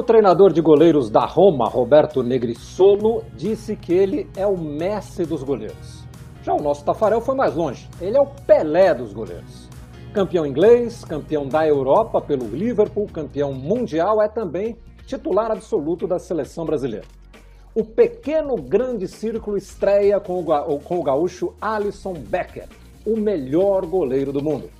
O treinador de goleiros da Roma, Roberto Negrissolo, disse que ele é o mestre dos goleiros. Já o nosso Tafarel foi mais longe. Ele é o Pelé dos goleiros. Campeão inglês, campeão da Europa pelo Liverpool, campeão mundial, é também titular absoluto da seleção brasileira. O pequeno grande círculo estreia com o, com o gaúcho Alisson Becker, o melhor goleiro do mundo.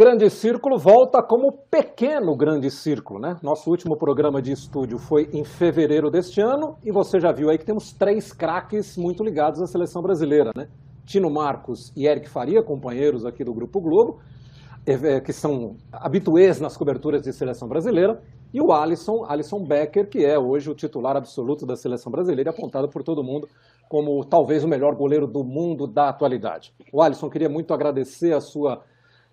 Grande Círculo volta como Pequeno Grande Círculo, né? Nosso último programa de estúdio foi em fevereiro deste ano e você já viu aí que temos três craques muito ligados à seleção brasileira, né? Tino Marcos e Eric Faria, companheiros aqui do Grupo Globo, eh, eh, que são habituês nas coberturas de seleção brasileira, e o Alisson, Alisson Becker, que é hoje o titular absoluto da seleção brasileira, apontado por todo mundo como talvez o melhor goleiro do mundo da atualidade. O Alisson, queria muito agradecer a sua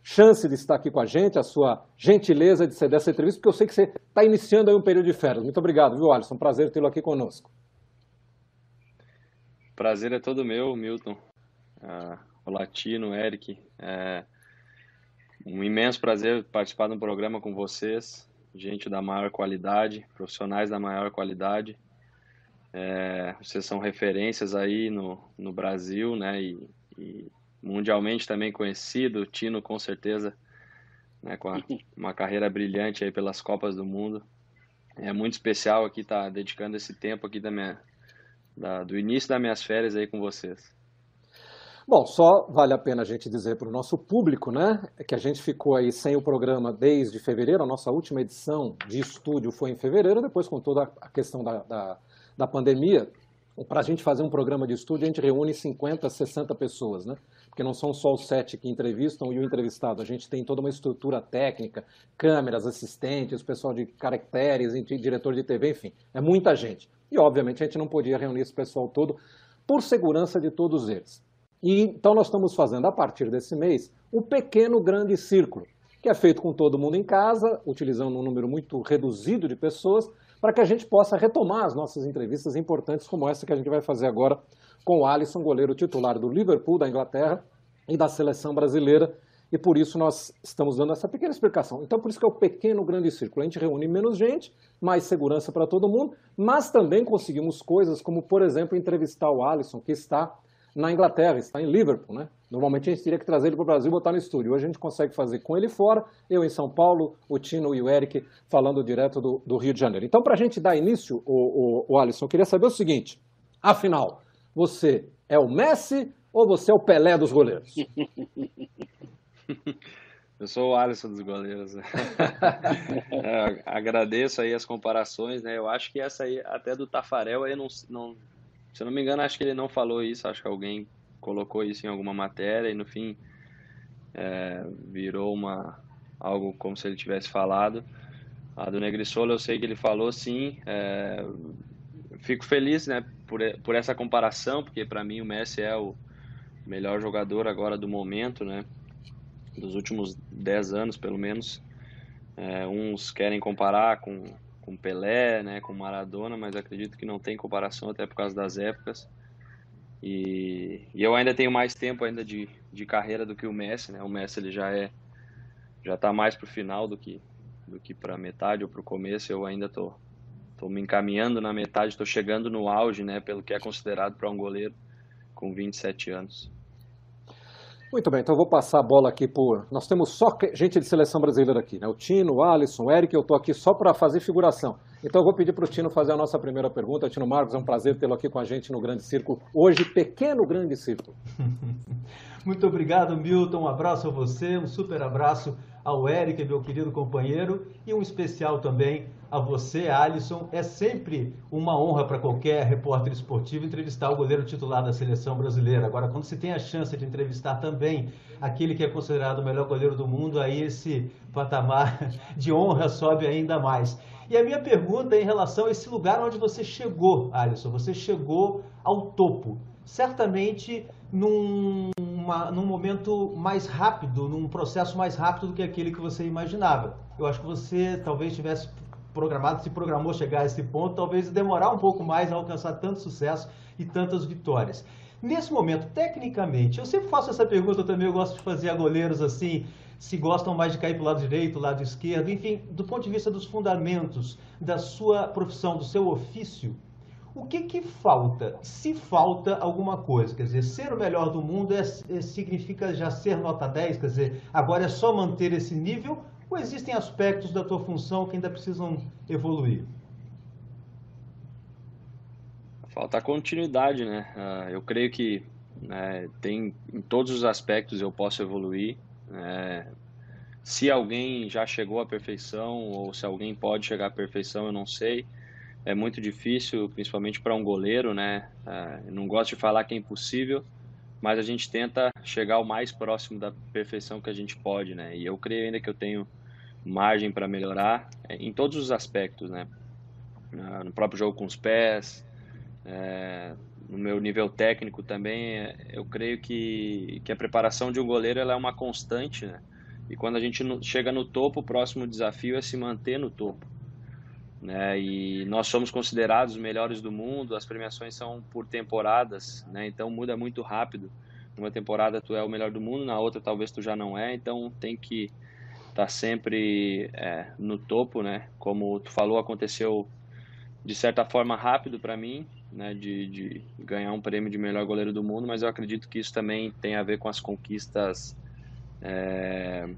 chance de estar aqui com a gente, a sua gentileza de ceder essa entrevista, porque eu sei que você está iniciando aí um período de férias. Muito obrigado, viu, Alisson? Prazer tê-lo aqui conosco. Prazer é todo meu, Milton. Uh, o Latino, Eric. É um imenso prazer participar de um programa com vocês, gente da maior qualidade, profissionais da maior qualidade. É, vocês são referências aí no, no Brasil, né? E, e mundialmente também conhecido, Tino com certeza, né, com a, uma carreira brilhante aí pelas Copas do Mundo. É muito especial aqui estar tá dedicando esse tempo aqui da minha, da, do início das minhas férias aí com vocês. Bom, só vale a pena a gente dizer para o nosso público, né, que a gente ficou aí sem o programa desde fevereiro, a nossa última edição de estúdio foi em fevereiro, depois com toda a questão da, da, da pandemia, para a gente fazer um programa de estúdio, a gente reúne 50, 60 pessoas, né? Porque não são só os sete que entrevistam e o entrevistado. A gente tem toda uma estrutura técnica, câmeras, assistentes, pessoal de caracteres, diretor de TV, enfim, é muita gente. E, obviamente, a gente não podia reunir esse pessoal todo por segurança de todos eles. E, então, nós estamos fazendo, a partir desse mês, o um pequeno grande círculo, que é feito com todo mundo em casa, utilizando um número muito reduzido de pessoas, para que a gente possa retomar as nossas entrevistas importantes como essa que a gente vai fazer agora com o Alisson, goleiro titular do Liverpool, da Inglaterra, e da seleção brasileira, e por isso nós estamos dando essa pequena explicação. Então, por isso que é o pequeno grande círculo. A gente reúne menos gente, mais segurança para todo mundo, mas também conseguimos coisas como, por exemplo, entrevistar o Alisson, que está na Inglaterra, está em Liverpool, né? Normalmente a gente teria que trazer ele para o Brasil e botar no estúdio. Hoje a gente consegue fazer com ele fora, eu em São Paulo, o Tino e o Eric falando direto do, do Rio de Janeiro. Então, para a gente dar início, o, o, o Alisson, eu queria saber o seguinte: afinal, você é o Messi ou você é o Pelé dos goleiros? Eu sou o Alisson dos goleiros. é, agradeço aí as comparações, né? Eu acho que essa aí, até do Tafarel, aí não, não, se eu não me engano, acho que ele não falou isso, acho que alguém colocou isso em alguma matéria e no fim é, virou uma algo como se ele tivesse falado. A do Negrisolo eu sei que ele falou sim. É, fico feliz, né, por, por essa comparação, porque para mim o Messi é o melhor jogador agora do momento, né, dos últimos 10 anos pelo menos. É, uns querem comparar com, com Pelé, né, com Maradona, mas acredito que não tem comparação até por causa das épocas. E, e eu ainda tenho mais tempo ainda de, de carreira do que o Messi, né? O Messi ele já é já está mais pro final do que do que para metade ou para o começo. Eu ainda tô Estou me encaminhando na metade, estou chegando no auge, né, pelo que é considerado para um goleiro com 27 anos. Muito bem, então vou passar a bola aqui por. Nós temos só gente de seleção brasileira aqui, né? O Tino, o Alisson, o Eric, eu estou aqui só para fazer figuração. Então eu vou pedir para o Tino fazer a nossa primeira pergunta. Tino Marcos, é um prazer tê-lo aqui com a gente no Grande Círculo. Hoje, pequeno Grande Círculo. Muito obrigado, Milton. Um abraço a você, um super abraço ao Eric, meu querido companheiro, e um especial também a você, Alisson. É sempre uma honra para qualquer repórter esportivo entrevistar o goleiro titular da seleção brasileira. Agora, quando se tem a chance de entrevistar também aquele que é considerado o melhor goleiro do mundo, aí esse patamar de honra sobe ainda mais. E a minha pergunta é em relação a esse lugar onde você chegou, Alisson. Você chegou ao topo. Certamente num, num momento mais rápido, num processo mais rápido do que aquele que você imaginava. Eu acho que você talvez tivesse programado, se programou chegar a esse ponto, talvez demorar um pouco mais a alcançar tanto sucesso e tantas vitórias. Nesse momento, tecnicamente, eu sempre faço essa pergunta também, eu gosto de fazer a goleiros assim, se gostam mais de cair para o lado direito, lado esquerdo, enfim, do ponto de vista dos fundamentos da sua profissão, do seu ofício, o que, que falta? Se falta alguma coisa, quer dizer, ser o melhor do mundo é, é, significa já ser nota 10, quer dizer, agora é só manter esse nível ou existem aspectos da tua função que ainda precisam evoluir? Falta continuidade, né? Uh, eu creio que né, tem em todos os aspectos eu posso evoluir. É, se alguém já chegou à perfeição ou se alguém pode chegar à perfeição, eu não sei. É muito difícil, principalmente para um goleiro, né? É, não gosto de falar que é impossível, mas a gente tenta chegar o mais próximo da perfeição que a gente pode, né? E eu creio ainda que eu tenho margem para melhorar é, em todos os aspectos, né? Ah, no próprio jogo com os pés, é, no meu nível técnico também, é, eu creio que, que a preparação de um goleiro é uma constante, né? E quando a gente chega no topo, o próximo desafio é se manter no topo. Né? E nós somos considerados os melhores do mundo, as premiações são por temporadas, né? Então muda muito rápido. Numa temporada tu é o melhor do mundo, na outra talvez tu já não é, então tem que tá sempre é, no topo, né? Como tu falou, aconteceu de certa forma rápido para mim, né? De, de, ganhar um prêmio de melhor goleiro do mundo, mas eu acredito que isso também tem a ver com as conquistas é,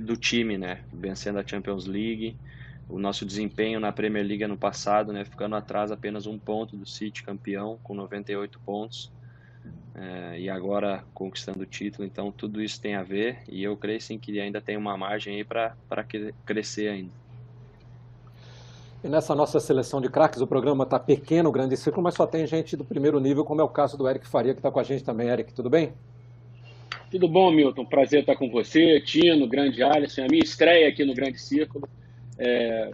do time, né? Vencendo a Champions League, o nosso desempenho na Premier League ano passado, né? Ficando atrás apenas um ponto do City campeão com 98 pontos é, e agora conquistando o título, então tudo isso tem a ver e eu creio sim que ainda tem uma margem aí para crescer ainda. E nessa nossa seleção de craques, o programa está pequeno, grande ciclo, mas só tem gente do primeiro nível, como é o caso do Eric Faria, que está com a gente também. Eric, tudo bem? Tudo bom, Milton. Prazer estar com você, Tino, grande Alisson. A minha estreia aqui no Grande Círculo. É,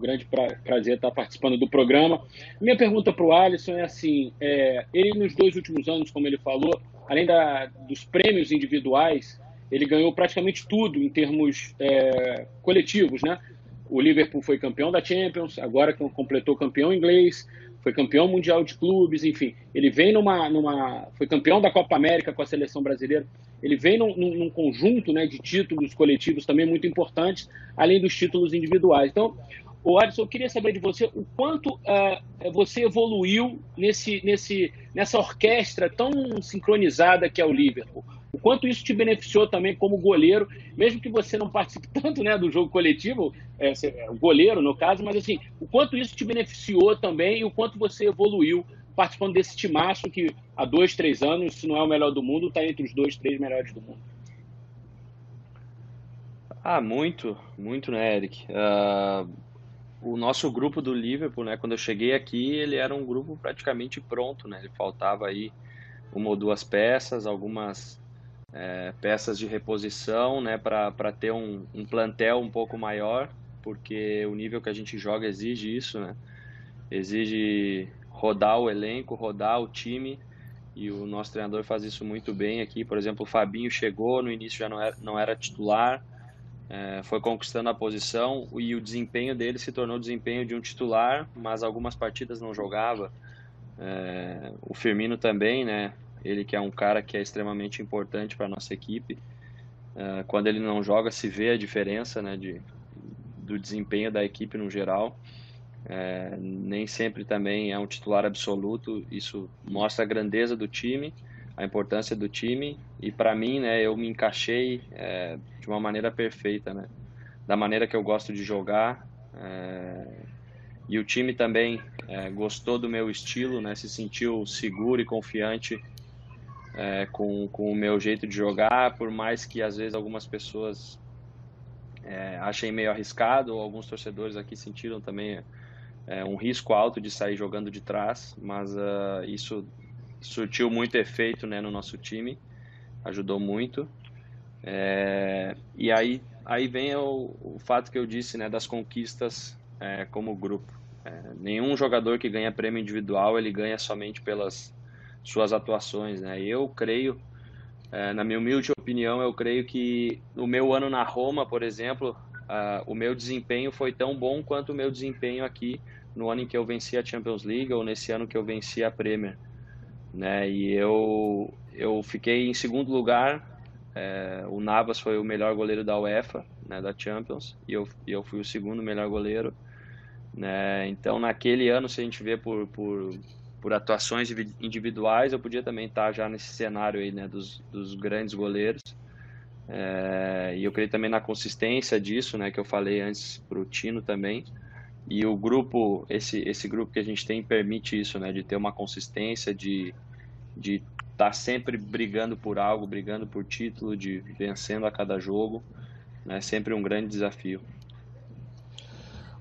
grande pra, prazer estar participando do programa. Minha pergunta para o Alisson é assim: é, ele nos dois últimos anos, como ele falou, além da, dos prêmios individuais, ele ganhou praticamente tudo em termos é, coletivos, né? O Liverpool foi campeão da Champions, agora completou campeão inglês, foi campeão mundial de clubes, enfim. Ele vem numa, numa foi campeão da Copa América com a seleção brasileira. Ele vem num, num conjunto né, de títulos coletivos também muito importantes, além dos títulos individuais. Então, o Alisson, eu queria saber de você o quanto uh, você evoluiu nesse, nesse, nessa orquestra tão sincronizada que é o Liverpool. O quanto isso te beneficiou também como goleiro, mesmo que você não participe tanto né, do jogo coletivo, é, é, o goleiro no caso, mas assim, o quanto isso te beneficiou também e o quanto você evoluiu participando desse timaço que há dois, três anos, se não é o melhor do mundo, está entre os dois, três melhores do mundo. Ah, muito, muito, né, Eric? Uh o nosso grupo do Liverpool, né, quando eu cheguei aqui, ele era um grupo praticamente pronto, né? Ele faltava aí uma ou duas peças, algumas é, peças de reposição, né, para ter um, um, plantel um pouco maior, porque o nível que a gente joga exige isso, né? Exige rodar o elenco, rodar o time, e o nosso treinador faz isso muito bem aqui. Por exemplo, o Fabinho chegou, no início já não era, não era titular, é, foi conquistando a posição e o desempenho dele se tornou o desempenho de um titular, mas algumas partidas não jogava. É, o Firmino também, né? Ele que é um cara que é extremamente importante para a nossa equipe. É, quando ele não joga, se vê a diferença né, de, do desempenho da equipe no geral. É, nem sempre também é um titular absoluto. Isso mostra a grandeza do time a importância do time e para mim, né, eu me encaixei é, de uma maneira perfeita, né, da maneira que eu gosto de jogar é, e o time também é, gostou do meu estilo, né, se sentiu seguro e confiante é, com, com o meu jeito de jogar, por mais que às vezes algumas pessoas É, achei meio arriscado, alguns torcedores aqui sentiram também é, um risco alto de sair jogando de trás, mas uh, isso surtiu muito efeito né, no nosso time, ajudou muito. É, e aí, aí vem o, o, fato que eu disse né, das conquistas é, como grupo. É, nenhum jogador que ganha prêmio individual ele ganha somente pelas suas atuações. Né? Eu creio, é, na minha humilde opinião, eu creio que o meu ano na Roma, por exemplo, uh, o meu desempenho foi tão bom quanto o meu desempenho aqui no ano em que eu venci a Champions League ou nesse ano que eu venci a Premier. Né? E eu, eu fiquei em segundo lugar. É, o Navas foi o melhor goleiro da UEFA, né, da Champions, e eu, eu fui o segundo melhor goleiro. Né? Então, naquele ano, se a gente vê por, por, por atuações individuais, eu podia também estar já nesse cenário aí, né, dos, dos grandes goleiros. É, e eu creio também na consistência disso, né, que eu falei antes para o Tino também. E o grupo, esse, esse grupo que a gente tem permite isso, né, de ter uma consistência, de de estar tá sempre brigando por algo, brigando por título, de vencendo a cada jogo, é né, sempre um grande desafio.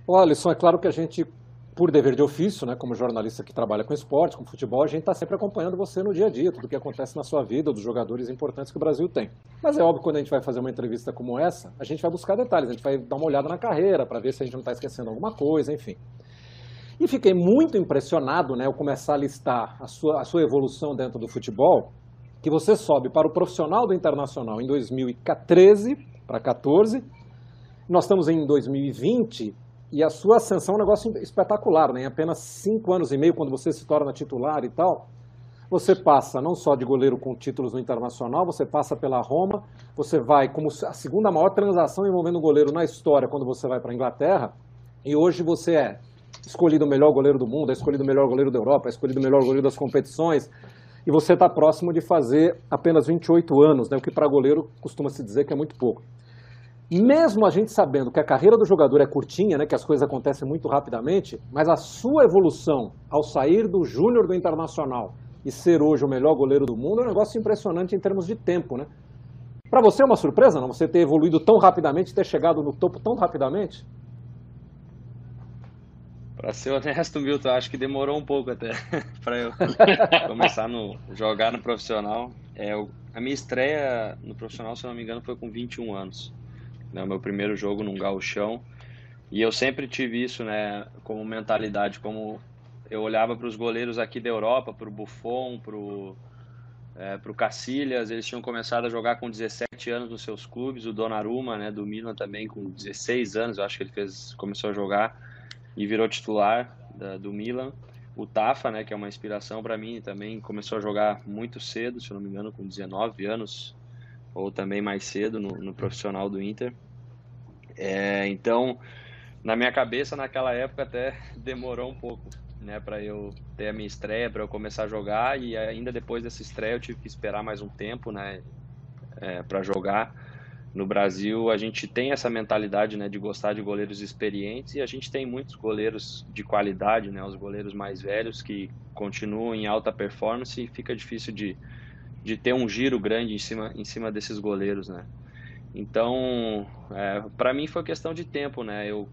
Olha, Alisson, é claro que a gente por dever de ofício, né, como jornalista que trabalha com esporte, com futebol, a gente está sempre acompanhando você no dia a dia, tudo que acontece na sua vida, dos jogadores importantes que o Brasil tem. Mas é óbvio, quando a gente vai fazer uma entrevista como essa, a gente vai buscar detalhes, a gente vai dar uma olhada na carreira para ver se a gente não está esquecendo alguma coisa, enfim. E fiquei muito impressionado, né, ao começar a listar a sua, a sua evolução dentro do futebol, que você sobe para o profissional do Internacional em 2013 para 14, nós estamos em 2020 e a sua ascensão é um negócio espetacular, né? Em apenas cinco anos e meio, quando você se torna titular e tal, você passa não só de goleiro com títulos no Internacional, você passa pela Roma, você vai como a segunda maior transação envolvendo goleiro na história quando você vai para a Inglaterra, e hoje você é escolhido o melhor goleiro do mundo, é escolhido o melhor goleiro da Europa, é escolhido o melhor goleiro das competições, e você está próximo de fazer apenas 28 anos, né? o que para goleiro costuma se dizer que é muito pouco mesmo a gente sabendo que a carreira do jogador é curtinha, né, que as coisas acontecem muito rapidamente, mas a sua evolução ao sair do júnior do Internacional e ser hoje o melhor goleiro do mundo é um negócio impressionante em termos de tempo, né? Para você é uma surpresa, não? Você ter evoluído tão rapidamente, ter chegado no topo tão rapidamente? Para ser honesto, Milton, acho que demorou um pouco até para eu começar no jogar no profissional. É, a minha estreia no profissional, se não me engano, foi com 21 anos né, meu primeiro jogo num gauchão. E eu sempre tive isso, né, como mentalidade, como eu olhava para os goleiros aqui da Europa, para o Buffon, para o é, Cacilhas, eles tinham começado a jogar com 17 anos nos seus clubes, o Donnarumma, né, do Milan também com 16 anos, eu acho que ele fez, começou a jogar e virou titular da, do Milan. O Tafa, né, que é uma inspiração para mim, também começou a jogar muito cedo, se eu não me engano, com 19 anos, ou também mais cedo no, no profissional do Inter. É, então, na minha cabeça, naquela época até demorou um pouco, né, para eu ter a minha estreia, para eu começar a jogar e ainda depois dessa estreia eu tive que esperar mais um tempo, né, é, para jogar. No Brasil, a gente tem essa mentalidade, né, de gostar de goleiros experientes e a gente tem muitos goleiros de qualidade, né, os goleiros mais velhos que continuam em alta performance e fica difícil de de ter um giro grande em cima, em cima desses goleiros, né? Então, é, para mim foi questão de tempo, né? Eu,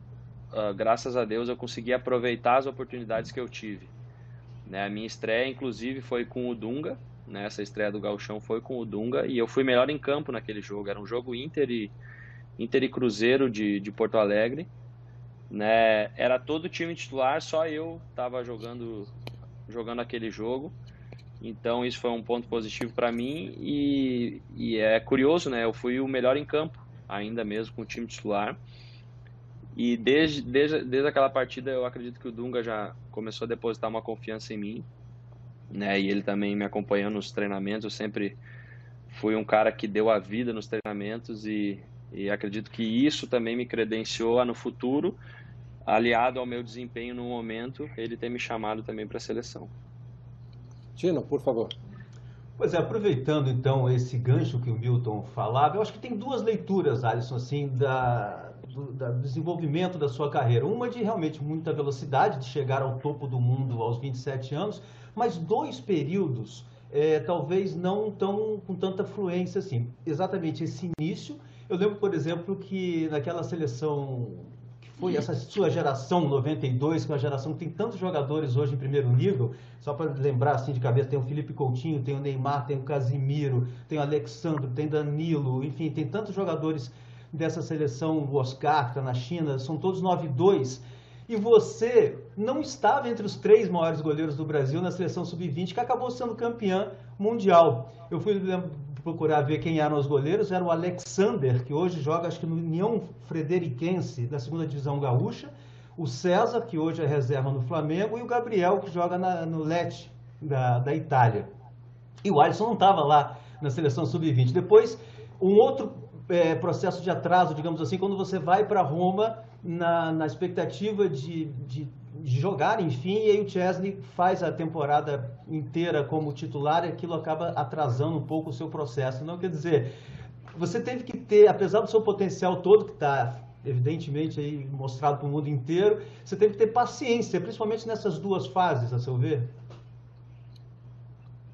uh, graças a Deus, eu consegui aproveitar as oportunidades que eu tive. Né? A minha estreia, inclusive, foi com o Dunga, né? Essa estreia do Galchão foi com o Dunga e eu fui melhor em campo naquele jogo. Era um jogo Inter e, Inter e Cruzeiro de, de Porto Alegre, né? Era todo o time titular, só eu estava jogando, jogando aquele jogo. Então isso foi um ponto positivo para mim e, e, é curioso, né? Eu fui o melhor em campo, ainda mesmo com o time titular. E desde, desde, desde aquela partida eu acredito que o Dunga já começou a depositar uma confiança em mim, né? E ele também me acompanhou nos treinamentos. Eu sempre fui um cara que deu a vida nos treinamentos e, e acredito que isso também me credenciou a no futuro, aliado ao meu desempenho no momento, ele ter me chamado também para a seleção. Tino, por favor. Pois é, aproveitando então esse gancho que o Milton falava, eu acho que tem duas leituras, Alisson, assim, da, do, da, desenvolvimento da sua carreira. Uma de realmente muita velocidade, de chegar ao topo do mundo aos 27 anos, mas dois períodos, é, talvez não tão com tanta fluência assim. Exatamente esse início Eu lembro, por exemplo, que naquela seleção foi essa sua geração 92, que é uma geração que tem tantos jogadores hoje em primeiro nível, só para lembrar assim de cabeça, tem o Felipe Coutinho, tem o Neymar, tem o Casimiro, tem o Alexandre, tem Danilo, enfim, tem tantos jogadores dessa seleção, o Oscar, que está na China, são todos 9-2. E você não estava entre os três maiores goleiros do Brasil na seleção sub-20, que acabou sendo campeã mundial. Eu fui procurar ver quem eram os goleiros, era o Alexander, que hoje joga acho que no União Frederiquense, da segunda divisão gaúcha, o César, que hoje é reserva no Flamengo, e o Gabriel, que joga na, no Lecce, da, da Itália. E o Alisson não estava lá na seleção sub-20. Depois, um outro é, processo de atraso, digamos assim, quando você vai para Roma na, na expectativa de, de de jogar, enfim, e aí o Chesney faz a temporada inteira como titular e aquilo acaba atrasando um pouco o seu processo. Não quer dizer, você teve que ter, apesar do seu potencial todo que está evidentemente aí mostrado para o mundo inteiro, você teve que ter paciência, principalmente nessas duas fases, a seu ver.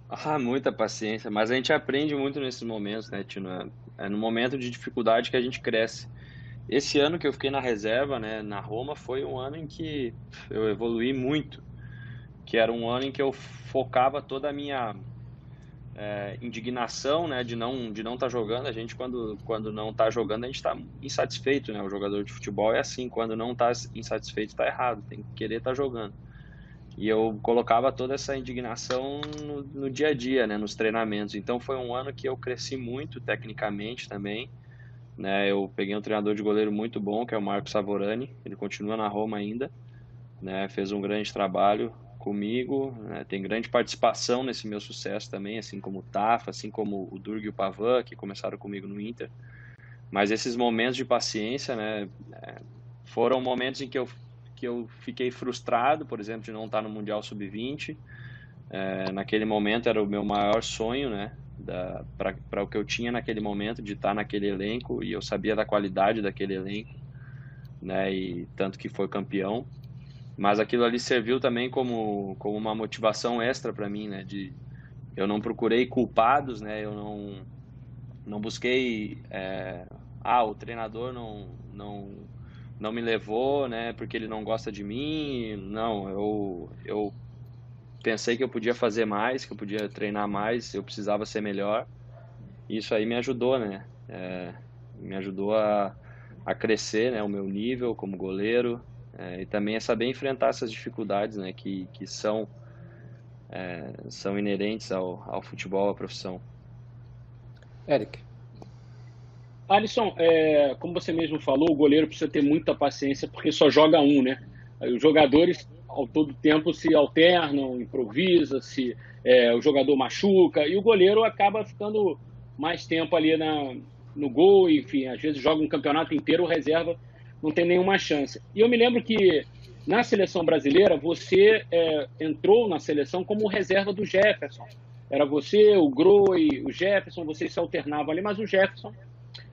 Ah, muita paciência, mas a gente aprende muito nesses momentos, né, Tino? É no momento de dificuldade que a gente cresce. Esse ano que eu fiquei na reserva, né, na Roma, foi um ano em que eu evolui muito, que era um ano em que eu focava toda a minha é, indignação, né, de não de não estar tá jogando. A gente quando quando não está jogando a gente está insatisfeito, né? O jogador de futebol é assim, quando não está insatisfeito está errado, tem que querer estar tá jogando. E eu colocava toda essa indignação no, no dia a dia, né, nos treinamentos. Então foi um ano que eu cresci muito tecnicamente também né, eu peguei um treinador de goleiro muito bom, que é o Marco Savorani, ele continua na Roma ainda, né, fez um grande trabalho comigo, né, tem grande participação nesse meu sucesso também, assim como o Tafa, assim como o Durg e o Pavan, que começaram comigo no Inter. Mas esses momentos de paciência, né, é, foram momentos em que eu, que eu fiquei frustrado, por exemplo, de não estar no Mundial Sub-20. É, naquele momento era o meu maior sonho, né, para o que eu tinha naquele momento de estar naquele elenco e eu sabia da qualidade daquele elenco, né? E tanto que foi campeão. Mas aquilo ali serviu também como, como uma motivação extra para mim, né? De eu não procurei culpados, né? Eu não não busquei é, ah o treinador não não não me levou, né? Porque ele não gosta de mim. Não, eu eu pensei que eu podia fazer mais, que eu podia treinar mais, eu precisava ser melhor. E isso aí me ajudou, né? É, me ajudou a, a crescer, né? O meu nível como goleiro é, e também a saber enfrentar essas dificuldades, né? Que, que são é, são inerentes ao, ao futebol, à profissão. Eric. Alisson, é, como você mesmo falou, o goleiro precisa ter muita paciência porque só joga um, né? Os jogadores ao todo tempo se alternam, improvisa, se é, o jogador machuca e o goleiro acaba ficando mais tempo ali na, no gol, enfim, às vezes joga um campeonato inteiro, reserva não tem nenhuma chance. E eu me lembro que na seleção brasileira você é, entrou na seleção como reserva do Jefferson. Era você, o Groi, o Jefferson, vocês se alternavam ali, mas o Jefferson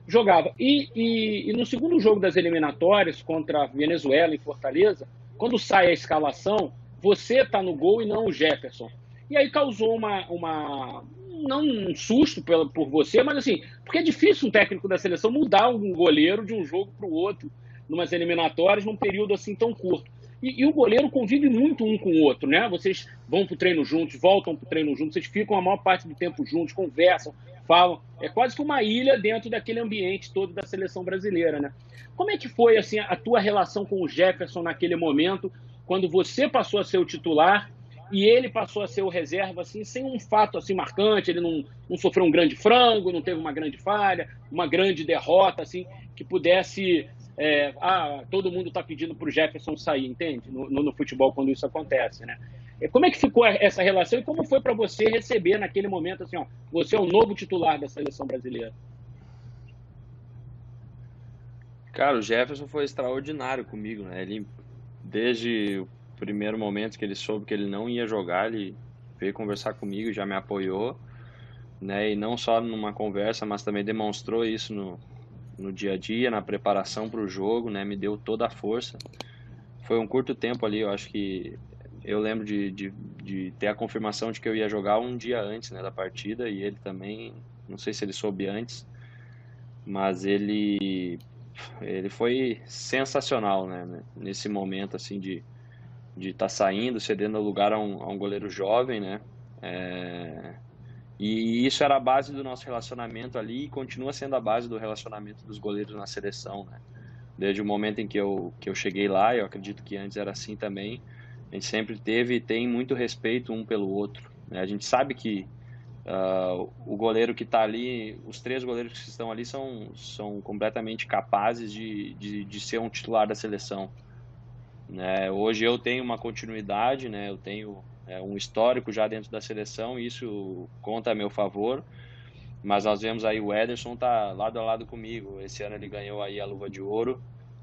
jogava. E, e, e no segundo jogo das eliminatórias contra a Venezuela em Fortaleza, quando sai a escalação, você está no gol e não o Jefferson. E aí causou uma, uma não um susto pela, por você, mas assim, porque é difícil um técnico da seleção mudar um goleiro de um jogo para o outro, numas eliminatórias, num período assim tão curto. E, e, o goleiro convive muito um com o outro, né? Vocês vão para o treino juntos, voltam para o treino juntos, vocês ficam a maior parte do tempo juntos, conversam, falam. É quase que uma ilha dentro daquele ambiente todo da seleção brasileira, né? Como é que foi assim a tua relação com o Jefferson naquele momento, quando você passou a ser o titular e ele passou a ser o reserva, assim, sem um fato assim marcante, ele não, não sofreu um grande frango, não teve uma grande falha, uma grande derrota, assim, que pudesse é, ah, todo mundo está pedindo para o Jefferson sair, entende? No, no, no, futebol, quando isso acontece, né? Como é que ficou essa relação e como foi para você receber naquele momento, assim, ó, você é o novo titular da seleção brasileira? Cara, o Jefferson foi extraordinário comigo, né? Ele, desde o primeiro momento que ele soube que ele não ia jogar, ele veio conversar comigo, já me apoiou, né? E não só numa conversa, mas também demonstrou isso no, no dia a dia, na preparação para o jogo, né? Me deu toda a força. Foi um curto tempo ali, eu acho que eu lembro de, de, de ter a confirmação de que eu ia jogar um dia antes né, da partida e ele também, não sei se ele soube antes, mas ele ele foi sensacional, né? Nesse momento assim de de estar tá saindo, cedendo lugar a um, a um goleiro jovem, né? É, e isso era a base do nosso relacionamento ali e continua sendo a base do relacionamento dos goleiros na seleção, né? Desde o momento em que eu, que eu cheguei lá, eu acredito que antes era assim também, a gente sempre teve e tem muito respeito um pelo outro. Né? A gente sabe que uh, o goleiro que está ali, os três goleiros que estão ali são, são completamente capazes de, de, de ser um titular da seleção. Né? Hoje eu tenho uma continuidade, né? eu tenho é, um histórico já dentro da seleção, e isso conta a meu favor. Mas nós vemos aí o Ederson tá lado a lado comigo. Esse ano ele ganhou aí a luva de ouro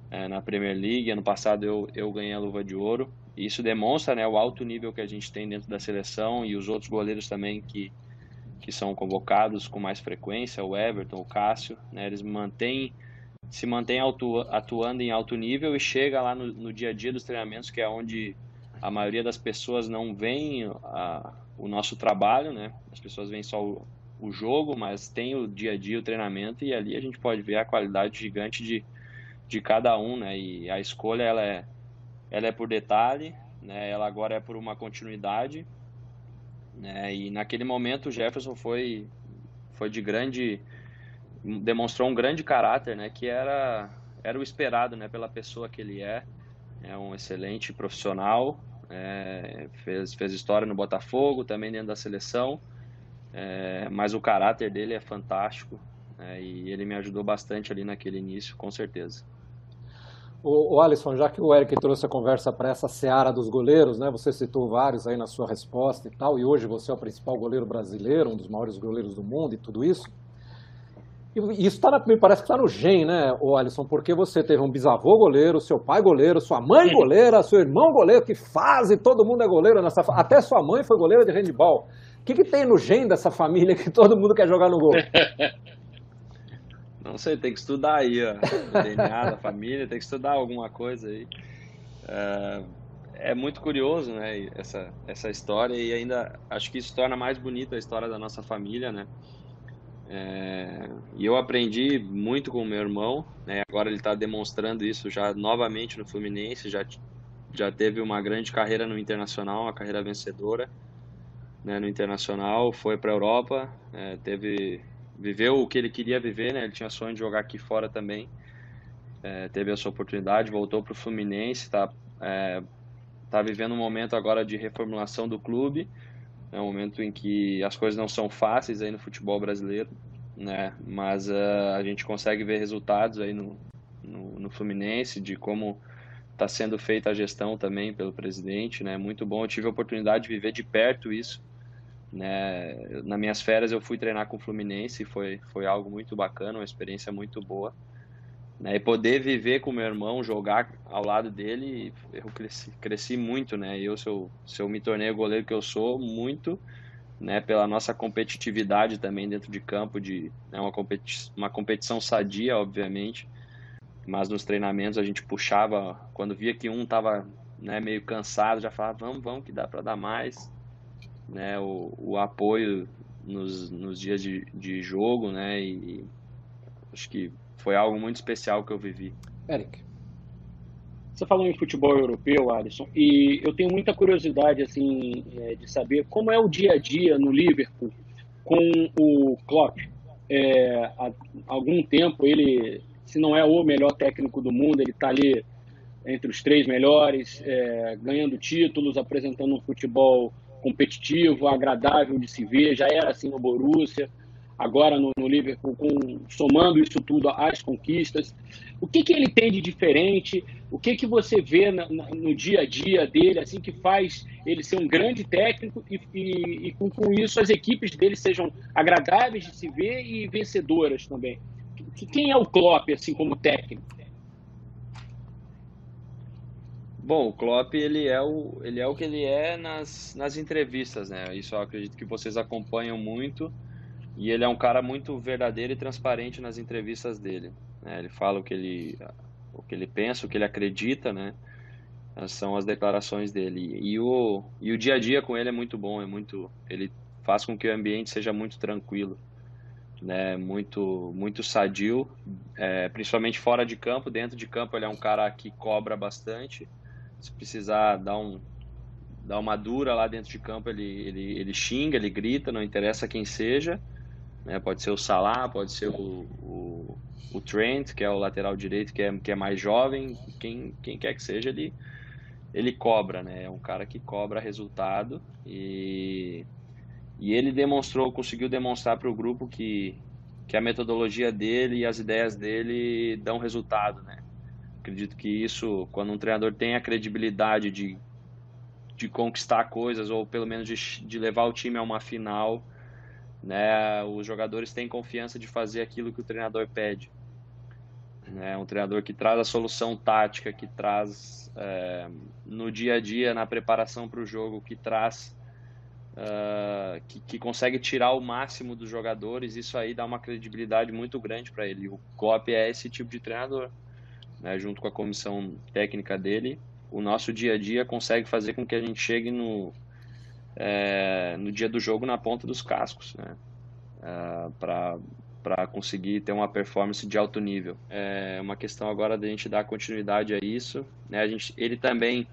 é, na Premier League. Ano passado eu, eu ganhei a luva de ouro. E isso demonstra né, o alto nível que a gente tem dentro da seleção e os outros goleiros também que, que são convocados com mais frequência, o Everton, o Cássio, né, eles mantêm se mantém atuando em alto nível e chega lá no, no, dia a dia dos treinamentos, que é onde a maioria das pessoas não vem a, o nosso trabalho, né? As pessoas veem só o, o, jogo, mas tem o dia a dia, o treinamento, e ali a gente pode ver a qualidade gigante de, de cada um, né? E a escolha, ela é, ela é por detalhe, né? Ela agora é por uma continuidade, né? E naquele momento o Jefferson foi, foi de grande demonstrou um grande caráter, né, que era era o esperado, né, pela pessoa que ele é. É um excelente profissional, é, fez fez história no Botafogo, também dentro da seleção. É, mas o caráter dele é fantástico é, e ele me ajudou bastante ali naquele início, com certeza. O, o Alisson, já que o Eric trouxe a conversa para essa seara dos goleiros, né? Você citou vários aí na sua resposta e tal, e hoje você é o principal goleiro brasileiro, um dos maiores goleiros do mundo e tudo isso. E isso tá na, me parece que está no gen, né, o Alisson? Porque você teve um bisavô goleiro, seu pai goleiro, sua mãe goleira, seu irmão goleiro, que fase, todo mundo é goleiro nessa Até sua mãe foi goleira de handball. O que, que tem no gen dessa família que todo mundo quer jogar no gol? Não sei, tem que estudar aí, ó. O DNA da família, tem que estudar alguma coisa aí. É, é muito curioso, né, essa, essa história, e ainda acho que isso torna mais bonita a história da nossa família, né? É, e eu aprendi muito com o meu irmão, né? agora ele está demonstrando isso já novamente no Fluminense, já, já teve uma grande carreira no Internacional, uma carreira vencedora né? no Internacional, foi para a Europa, é, teve, viveu o que ele queria viver, né? ele tinha sonho de jogar aqui fora também, é, teve essa oportunidade, voltou para o Fluminense, está é, tá vivendo um momento agora de reformulação do clube, é um momento em que as coisas não são fáceis aí no futebol brasileiro, né? Mas uh, a gente consegue ver resultados aí no, no, no Fluminense de como está sendo feita a gestão também pelo presidente, né? Muito bom. Eu tive a oportunidade de viver de perto isso, né? Nas minhas férias eu fui treinar com o Fluminense, foi foi algo muito bacana, uma experiência muito boa. Né, e poder viver com meu irmão, jogar ao lado dele, eu cresci, cresci muito, né? Eu, se eu, se eu me tornei o goleiro que eu sou, muito, né? Pela nossa competitividade também dentro de campo, de né, uma, competi uma competição sadia, obviamente, mas nos treinamentos a gente puxava, quando via que um tava né, meio cansado, já falava, vamos, vamos, que dá para dar mais, né? O, o apoio nos, nos dias de, de jogo, né? E acho que foi algo muito especial que eu vivi. Eric. Você falou em futebol europeu, Alisson, e eu tenho muita curiosidade assim é, de saber como é o dia a dia no Liverpool com o Klopp. É, há algum tempo ele, se não é o melhor técnico do mundo, ele está ali entre os três melhores, é, ganhando títulos, apresentando um futebol competitivo, agradável de se ver. Já era assim no Borussia agora no, no Liverpool, com, somando isso tudo às conquistas. O que, que ele tem de diferente? O que, que você vê na, na, no dia a dia dele, assim, que faz ele ser um grande técnico e, e, e com, com, isso as equipes dele sejam agradáveis de se ver e vencedoras também? Quem é o Klopp, assim, como técnico? Bom, o Klopp ele é o, ele é o que ele é nas, nas entrevistas, né? Isso eu acredito que vocês acompanham muito. E ele é um cara muito verdadeiro e transparente nas entrevistas dele. Né? Ele fala o que ele, o que ele pensa, o que ele acredita, né? São as declarações dele. E o, e o dia a dia com ele é muito bom, é muito. Ele faz com que o ambiente seja muito tranquilo. né, muito, muito sadio, é, principalmente fora de campo. Dentro de campo ele é um cara que cobra bastante. Se precisar dar, um, dar uma dura lá dentro de campo, ele, ele, ele xinga, ele grita, não interessa quem seja. Né, pode ser o Salah, pode ser o, o, o, Trent, que é o lateral direito, que é, que é mais jovem. Quem, quem quer que seja, ele, ele cobra, né? É um cara que cobra resultado e e ele demonstrou, conseguiu demonstrar para o grupo que, que a metodologia dele e as ideias dele dão resultado, né? Acredito que isso, quando um treinador tem a credibilidade de, de conquistar coisas ou pelo menos de, de levar o time a uma final, né? Os jogadores têm confiança de fazer aquilo que o treinador pede. Né? Um treinador que traz a solução tática, que traz é, no dia a dia, na preparação para o jogo, que traz uh, que, que, consegue tirar o máximo dos jogadores, isso aí dá uma credibilidade muito grande para ele. O Klopp é esse tipo de treinador, né? junto com a comissão técnica dele. O nosso dia a dia consegue fazer com que a gente chegue no, é, no dia do jogo na ponta dos cascos, né? Uh, para conseguir ter uma performance de alto nível. É uma questão agora da gente dar continuidade a isso. Né? A gente, ele também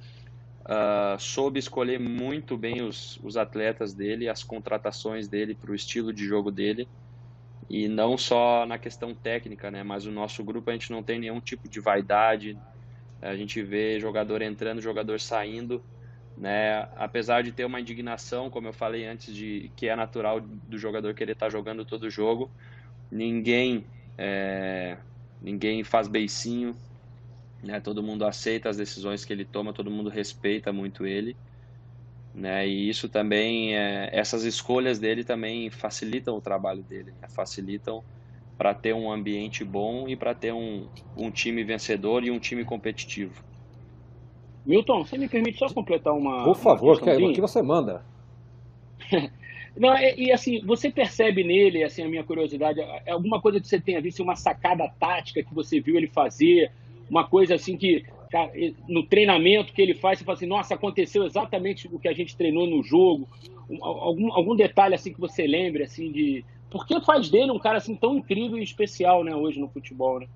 uh, soube escolher muito bem os, os atletas dele, as contratações dele para o estilo de jogo dele. E não só na questão técnica, né? Mas o nosso grupo a gente não tem nenhum tipo de vaidade. A gente vê jogador entrando, jogador saindo, né? Apesar de ter uma indignação, como eu falei antes, de que é natural do jogador querer estar tá jogando todo jogo, ninguém é, ninguém faz beicinho, né? Todo mundo aceita as decisões que ele toma, todo mundo respeita muito ele. Né? E isso também, é, essas escolhas dele também facilitam o trabalho dele, né? facilitam para ter um ambiente bom e para ter um, um time vencedor e um time competitivo. Milton, você me permite só completar uma. Por favor, uma que, que você manda. Não, é, e assim, você percebe nele, assim, a minha curiosidade, é alguma coisa que você tenha visto, uma sacada tática que você viu ele fazer, uma coisa assim que cara, no treinamento que ele faz, você fala assim, nossa, aconteceu exatamente o que a gente treinou no jogo. Algum, algum detalhe assim que você lembre assim de por que faz dele um cara assim tão incrível e especial, né, hoje no futebol, né?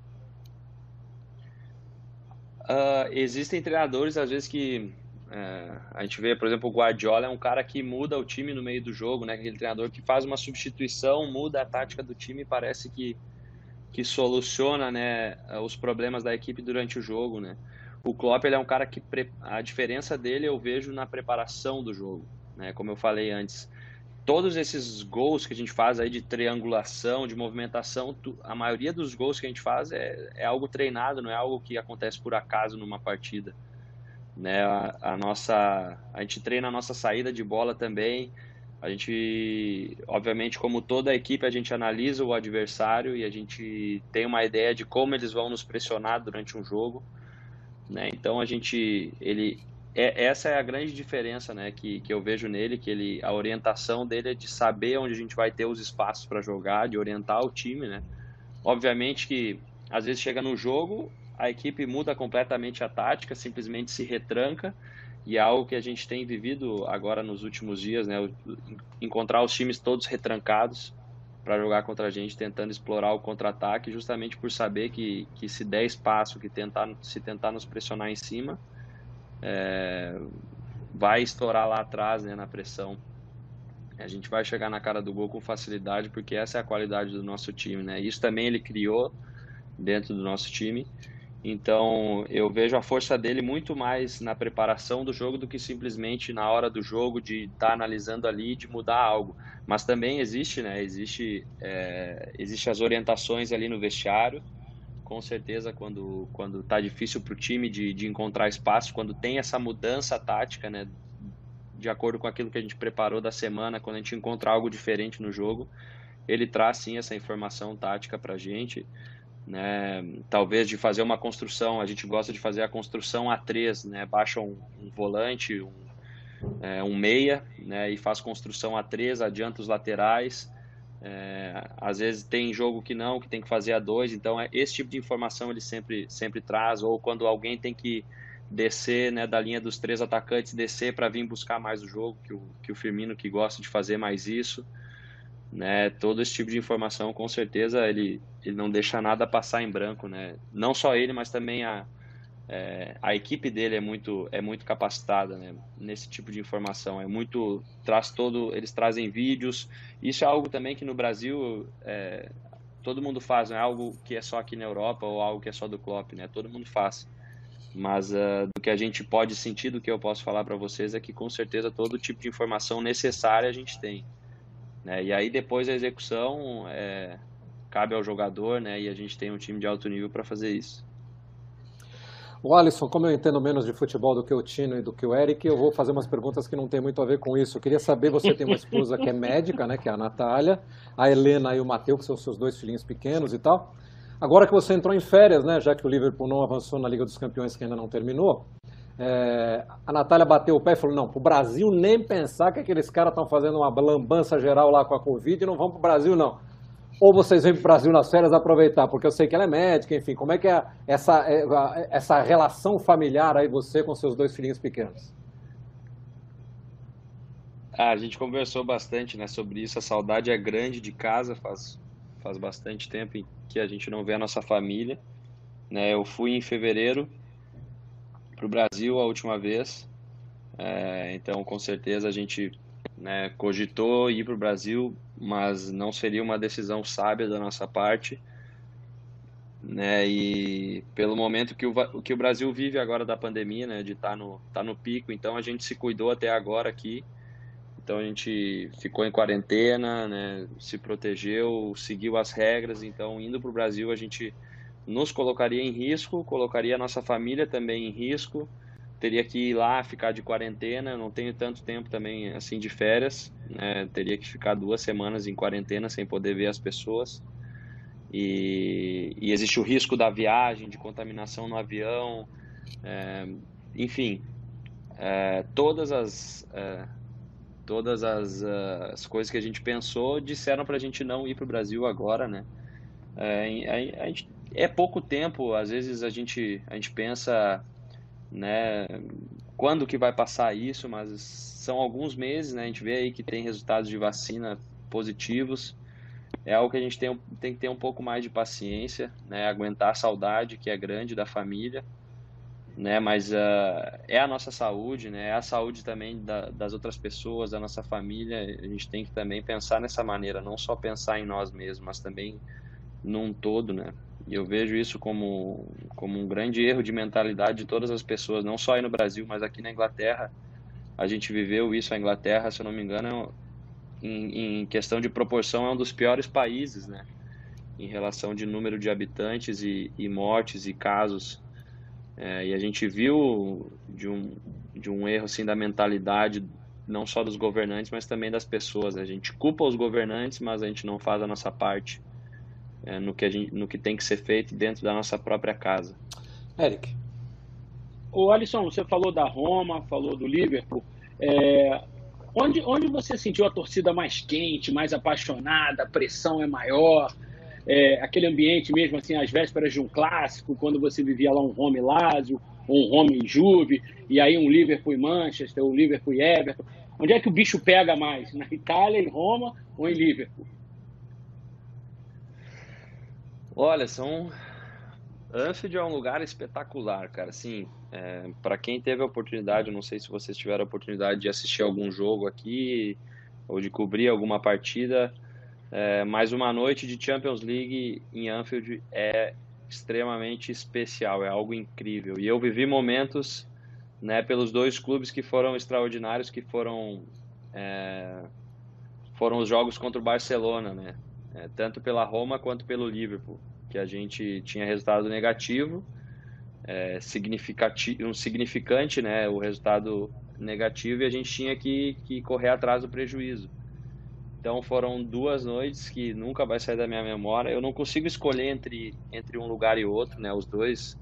Uh, existem treinadores às vezes que uh, a gente vê, por exemplo, o Guardiola é um cara que muda o time no meio do jogo, né? Aquele treinador que faz uma substituição, muda a tática do time, e parece que que soluciona né, os problemas da equipe durante o jogo. Né? O Klopp ele é um cara que a diferença dele eu vejo na preparação do jogo. Né? Como eu falei antes, todos esses gols que a gente faz aí de triangulação, de movimentação, a maioria dos gols que a gente faz é, é algo treinado, não é algo que acontece por acaso numa partida. Né? A, a nossa, a gente treina a nossa saída de bola também. A gente, obviamente, como toda a equipe, a gente analisa o adversário e a gente tem uma ideia de como eles vão nos pressionar durante um jogo, né? Então a gente, ele, é, essa é a grande diferença, né, que, que eu vejo nele, que ele, a orientação dele é de saber onde a gente vai ter os espaços para jogar, de orientar o time, né? Obviamente que às vezes chega no jogo, a equipe muda completamente a tática, simplesmente se retranca e é algo que a gente tem vivido agora nos últimos dias, né? Encontrar os times todos retrancados para jogar contra a gente, tentando explorar o contra-ataque, justamente por saber que, que se der espaço, que tentar, se tentar nos pressionar em cima, é, vai estourar lá atrás, né, na pressão. A gente vai chegar na cara do gol com facilidade, porque essa é a qualidade do nosso time, né? Isso também ele criou dentro do nosso time. Então eu vejo a força dele muito mais na preparação do jogo do que simplesmente na hora do jogo de estar tá analisando ali de mudar algo. Mas também existe, né? Existe, é, existe as orientações ali no vestiário. Com certeza, quando quando está difícil para o time de, de encontrar espaço, quando tem essa mudança tática, né? De acordo com aquilo que a gente preparou da semana, quando a gente encontra algo diferente no jogo, ele traz sim essa informação tática para a gente né? Talvez de fazer uma construção, a gente gosta de fazer a construção a três, né? Baixa um, um volante, um, é, um meia, né? E faz construção a três, adianta os laterais. É, às vezes tem jogo que não, que tem que fazer a dois, então é, esse tipo de informação ele sempre, sempre traz, ou quando alguém tem que descer né, da linha dos três atacantes, descer para vir buscar mais o jogo, que o, que o Firmino que gosta de fazer mais isso. né? Todo esse tipo de informação, com certeza, ele, ele não deixa nada passar em branco, né? Não só ele, mas também a, é, a equipe dele é muito é muito capacitada né, nesse tipo de informação. É muito traz todo eles trazem vídeos. Isso é algo também que no Brasil é, todo mundo faz não é algo que é só aqui na Europa ou algo que é só do Klopp né? Todo mundo faz. Mas uh, do que a gente pode sentir do que eu posso falar para vocês é que com certeza todo tipo de informação necessária a gente tem né? e aí depois a execução é, cabe ao jogador né? E a gente tem um time de alto nível para fazer isso o Alisson, como eu entendo menos de futebol do que o Tino e do que o Eric, eu vou fazer umas perguntas que não tem muito a ver com isso. Eu queria saber, você tem uma esposa que é médica, né, que é a Natália, a Helena e o Matheus, que são seus dois filhinhos pequenos e tal. Agora que você entrou em férias, né, já que o Liverpool não avançou na Liga dos Campeões, que ainda não terminou, é, a Natália bateu o pé e falou, não, pro Brasil nem pensar que aqueles caras estão fazendo uma lambança geral lá com a Covid e não vão pro Brasil, não ou vocês vêm para o Brasil nas férias aproveitar? Porque eu sei que ela é médica, enfim, como é que é essa, é, essa relação familiar aí, você com seus dois filhinhos pequenos? Ah, a gente conversou bastante né, sobre isso, a saudade é grande de casa, faz, faz bastante tempo que a gente não vê a nossa família. Né? Eu fui em fevereiro para o Brasil a última vez, é, então com certeza a gente né, cogitou ir para o Brasil, mas não seria uma decisão sábia da nossa parte. Né, e pelo momento que o, que o Brasil vive agora da pandemia, né, de estar tá no, tá no pico, então a gente se cuidou até agora aqui. Então a gente ficou em quarentena, né, se protegeu, seguiu as regras. Então, indo para o Brasil, a gente nos colocaria em risco, colocaria a nossa família também em risco teria que ir lá ficar de quarentena. não tenho tanto tempo também assim de férias, né? teria que ficar duas semanas em quarentena sem poder ver as pessoas. E, e existe o risco da viagem, de contaminação no avião, é, enfim, é, todas as é, todas as, as, coisas que a gente pensou disseram para a gente não ir para o Brasil agora, né? É, a, a gente, é pouco tempo, às vezes a gente a gente pensa né? Quando que vai passar isso? Mas são alguns meses, né? A gente vê aí que tem resultados de vacina positivos. É algo que a gente tem, tem que ter um pouco mais de paciência, né? Aguentar a saudade que é grande da família, né? Mas uh, é a nossa saúde, né? É a saúde também da, das outras pessoas, da nossa família. A gente tem que também pensar nessa maneira, não só pensar em nós mesmos, mas também num todo, né? E eu vejo isso como, como um grande erro de mentalidade de todas as pessoas, não só aí no Brasil, mas aqui na Inglaterra. A gente viveu isso, a Inglaterra, se eu não me engano, em, em questão de proporção, é um dos piores países, né? Em relação de número de habitantes e, e mortes e casos. É, e a gente viu de um, de um erro assim, da mentalidade, não só dos governantes, mas também das pessoas. A gente culpa os governantes, mas a gente não faz a nossa parte é, no, que a gente, no que tem que ser feito dentro da nossa própria casa. Eric. O Alisson, você falou da Roma, falou do Liverpool. É, onde, onde você sentiu a torcida mais quente, mais apaixonada, a pressão é maior? É, aquele ambiente mesmo, assim, às vésperas de um clássico, quando você vivia lá um Roma e Lazio, ou um Roma e Juve, e aí um Liverpool e Manchester, um Liverpool e Everton. Onde é que o bicho pega mais? Na Itália, em Roma ou em Liverpool? Olha, são. Anfield é um lugar espetacular, cara. Assim, é, para quem teve a oportunidade, não sei se vocês tiveram a oportunidade de assistir algum jogo aqui ou de cobrir alguma partida, é, mas uma noite de Champions League em Anfield é extremamente especial, é algo incrível. E eu vivi momentos, né, pelos dois clubes que foram extraordinários, que foram é, foram os jogos contra o Barcelona, né? É, tanto pela Roma quanto pelo Liverpool, que a gente tinha resultado negativo, é, significativo, um significante, né, o resultado negativo, e a gente tinha que, que correr atrás do prejuízo. Então foram duas noites que nunca vai sair da minha memória. Eu não consigo escolher entre, entre um lugar e outro, né? Os dois,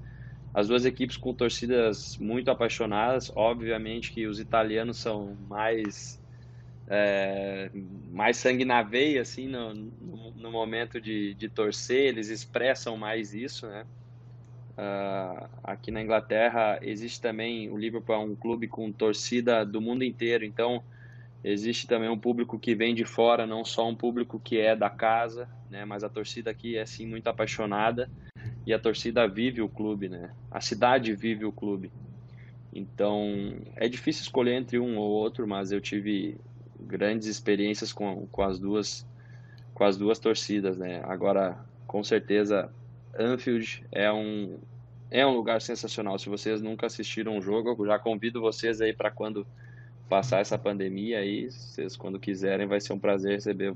as duas equipes com torcidas muito apaixonadas. Obviamente que os italianos são mais é, mais sangue na veia, assim, no, no, no, momento de, de torcer, eles expressam mais isso, né? Uh, aqui na Inglaterra existe também, o Liverpool é um clube com torcida do mundo inteiro, então existe também um público que vem de fora, não só um público que é da casa, né? Mas a torcida aqui é sim muito apaixonada e a torcida vive o clube, né? A cidade vive o clube. Então é difícil escolher entre um ou outro, mas eu tive grandes experiências com, com as duas com as duas torcidas, né? Agora, com certeza, Anfield é um é um lugar sensacional. Se vocês nunca assistiram um jogo, eu já convido vocês aí para quando passar essa pandemia aí, vocês quando quiserem, vai ser um prazer receber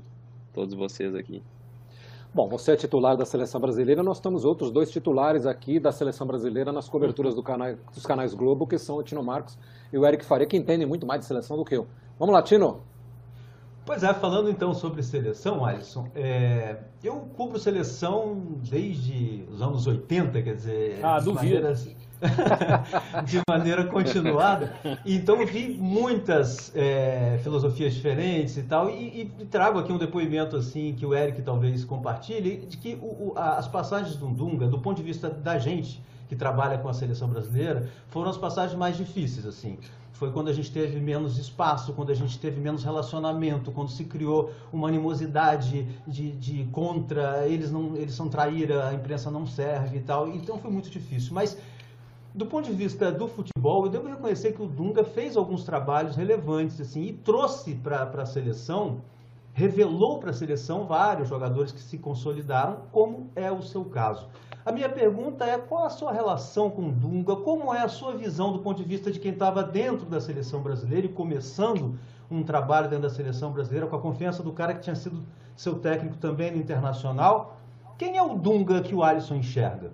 todos vocês aqui. Bom, você é titular da seleção brasileira, nós temos outros dois titulares aqui da seleção brasileira nas coberturas do canal, dos canais Globo, que são o Tino Marcos e o Eric Faria, que entendem muito mais de seleção do que eu. Vamos lá, Tino. Pois é, falando então sobre seleção, Alisson, é, eu cubro seleção desde os anos 80, quer dizer, ah, de, maneira, de maneira continuada. Então eu vi muitas é, filosofias diferentes e tal, e, e, trago aqui um depoimento assim que o Eric talvez compartilhe, de que o, o, as passagens do Dunga, do ponto de vista da gente que trabalha com a seleção brasileira, foram as passagens mais difíceis, assim foi quando a gente teve menos espaço, quando a gente teve menos relacionamento, quando se criou uma animosidade de, de contra, eles não eles são traíra, a imprensa não serve e tal. Então foi muito difícil. Mas do ponto de vista do futebol, eu devo reconhecer que o Dunga fez alguns trabalhos relevantes assim e trouxe para a seleção, revelou para a seleção vários jogadores que se consolidaram, como é o seu caso. A minha pergunta é qual a sua relação com o Dunga? Como é a sua visão do ponto de vista de quem estava dentro da seleção brasileira e começando um trabalho dentro da seleção brasileira com a confiança do cara que tinha sido seu técnico também no Internacional? Quem é o Dunga que o Alisson enxerga?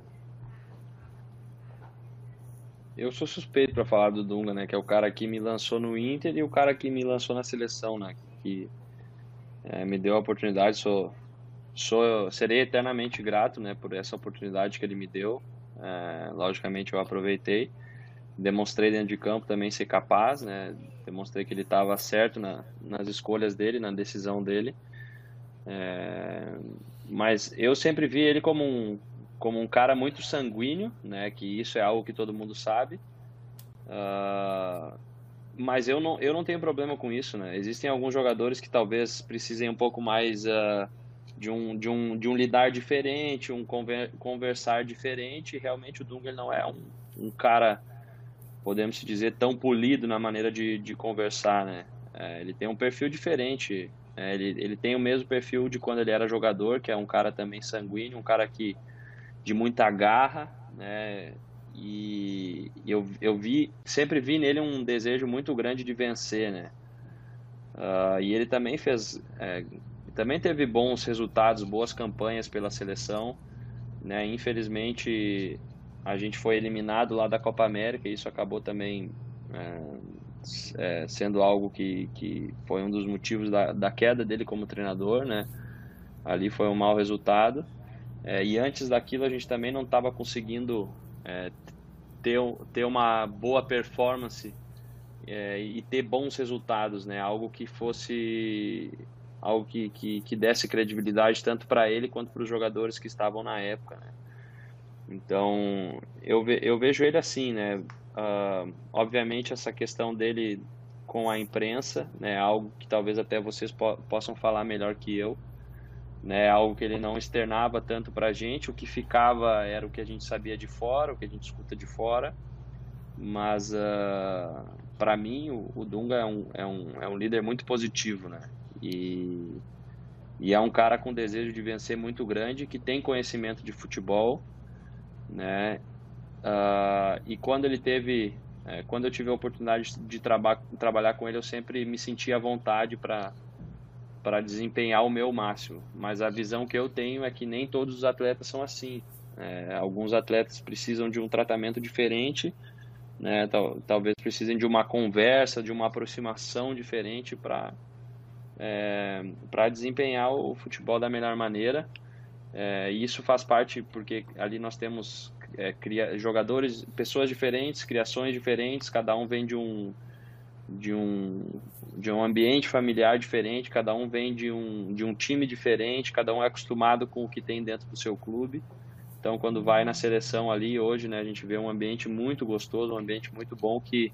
Eu sou suspeito para falar do Dunga, né? Que é o cara que me lançou no Inter e o cara que me lançou na seleção, né? Que é, me deu a oportunidade, sou sou serei eternamente grato né por essa oportunidade que ele me deu. É, logicamente eu aproveitei. Demonstrei dentro de campo também ser capaz né. Demonstrei que ele estava certo na, nas escolhas dele na decisão dele. É, mas eu sempre vi ele como um como um cara muito sanguíneo né que isso é algo que todo mundo sabe. Uh, mas eu não eu não tenho problema com isso né. Existem alguns jogadores que talvez precisem um pouco mais uh, de um, de um, de um lidar diferente, um conver, conversar diferente. E realmente o Dunga não é um, um cara, podemos dizer, tão polido na maneira de, de conversar, né? É, ele tem um perfil diferente. É, ele, ele tem o mesmo perfil de quando ele era jogador, que é um cara também sanguíneo, um cara que de muita garra, né? E eu, eu vi, sempre vi nele um desejo muito grande de vencer, né? Uh, e ele também fez é, também teve bons resultados, boas campanhas pela seleção. Né? Infelizmente, a gente foi eliminado lá da Copa América e isso acabou também é, é, sendo algo que, que foi um dos motivos da, da queda dele como treinador. Né? Ali foi um mau resultado. É, e antes daquilo, a gente também não estava conseguindo é, ter, ter uma boa performance é, e ter bons resultados, né? Algo que fosse algo que, que, que desse credibilidade tanto para ele quanto para os jogadores que estavam na época. Né? Então, eu, ve, eu vejo ele assim, né? Uh, obviamente, essa questão dele com a imprensa, né? Algo que talvez até vocês po possam falar melhor que eu, né? Algo que ele não externava tanto para a gente, o que ficava era o que a gente sabia de fora, o que a gente escuta de fora, mas uh, ah, para mim o, o Dunga é um, é, um, é um líder muito positivo, né? E, e é um cara com desejo de vencer muito grande, que tem conhecimento de futebol, né? Uh, e quando ele teve, é, quando eu tive a oportunidade de traba trabalhar com ele, eu sempre me senti à vontade para para desempenhar o meu máximo. Mas a visão que eu tenho é que nem todos os atletas são assim. É, alguns atletas precisam de um tratamento diferente, né? Tal, talvez precisem de uma conversa, de uma aproximação diferente para é, para desempenhar o futebol da melhor maneira. É, e isso faz parte porque ali nós temos é, cria, jogadores, pessoas diferentes, criações diferentes, cada um vem de um de um de um ambiente familiar diferente, cada um vem de um de um time diferente, cada um é acostumado com o que tem dentro do seu clube. Então, quando vai na seleção ali hoje, né, a gente vê um ambiente muito gostoso, um ambiente muito bom que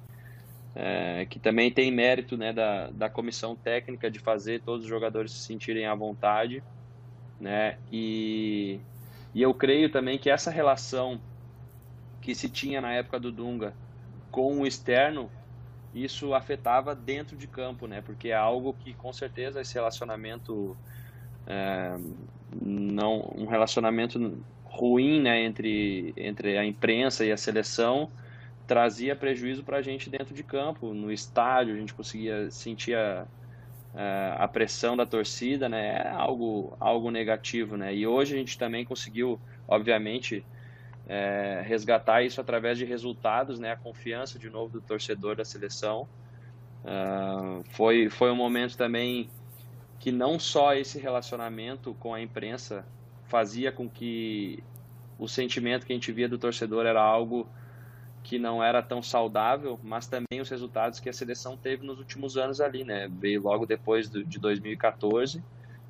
é, que também tem mérito né, da, da comissão técnica de fazer todos os jogadores se sentirem à vontade, né? E, e eu creio também que essa relação que se tinha na época do Dunga com o externo, isso afetava dentro de campo, né? Porque é algo que com certeza esse relacionamento é, não um relacionamento ruim, né, entre entre a imprensa e a seleção trazia prejuízo para a gente dentro de campo, no estádio a gente conseguia sentir a, a, pressão da torcida, né, é algo algo negativo, né? E hoje a gente também conseguiu, obviamente, é, resgatar isso através de resultados, né? A confiança de novo do torcedor da seleção. Uh, foi, foi um momento também que não só esse relacionamento com a imprensa fazia com que o sentimento que a gente via do torcedor era algo que não era tão saudável, mas também os resultados que a seleção teve nos últimos anos ali, né? Veio logo depois do, de 2014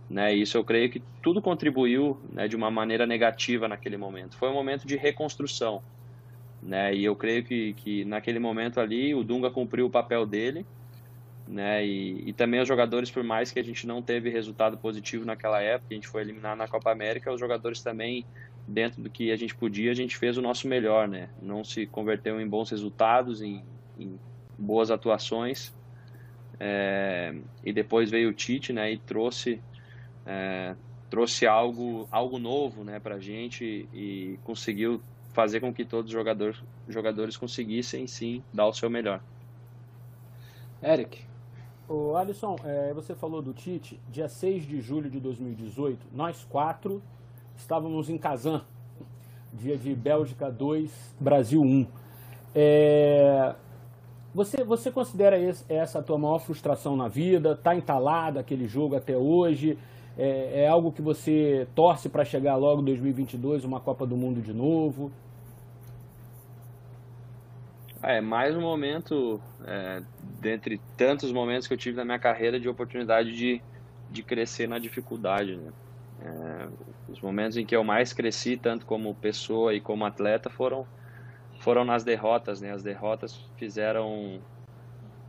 né? Isso eu creio que tudo contribuiu né, de uma maneira negativa naquele momento. Foi um momento de reconstrução, né? E eu creio que, que naquele momento ali o Dunga cumpriu o papel dele, né? E, e também os jogadores, por mais que a gente não teve resultado positivo naquela época, a gente foi eliminado na Copa América, os jogadores também dentro do que a gente podia, a gente fez o nosso melhor, né? Não se converteu em bons resultados, em, em boas atuações. É, e depois veio o Tite, né? E trouxe é, trouxe algo, algo novo né, para a gente e conseguiu fazer com que todos os jogadores, jogadores conseguissem sim dar o seu melhor. Eric. O Alisson, é, você falou do Tite, dia 6 de julho de 2018, nós quatro estávamos em Kazan, dia de Bélgica 2, Brasil 1. É, você, você considera esse, essa a tua maior frustração na vida? Está entalada aquele jogo até hoje? É, é algo que você torce para chegar logo em 2022, uma Copa do Mundo de novo? É mais um momento, é, dentre tantos momentos que eu tive na minha carreira, de oportunidade de, de crescer na dificuldade. Né? É, os momentos em que eu mais cresci, tanto como pessoa e como atleta, foram, foram nas derrotas. Né? As derrotas fizeram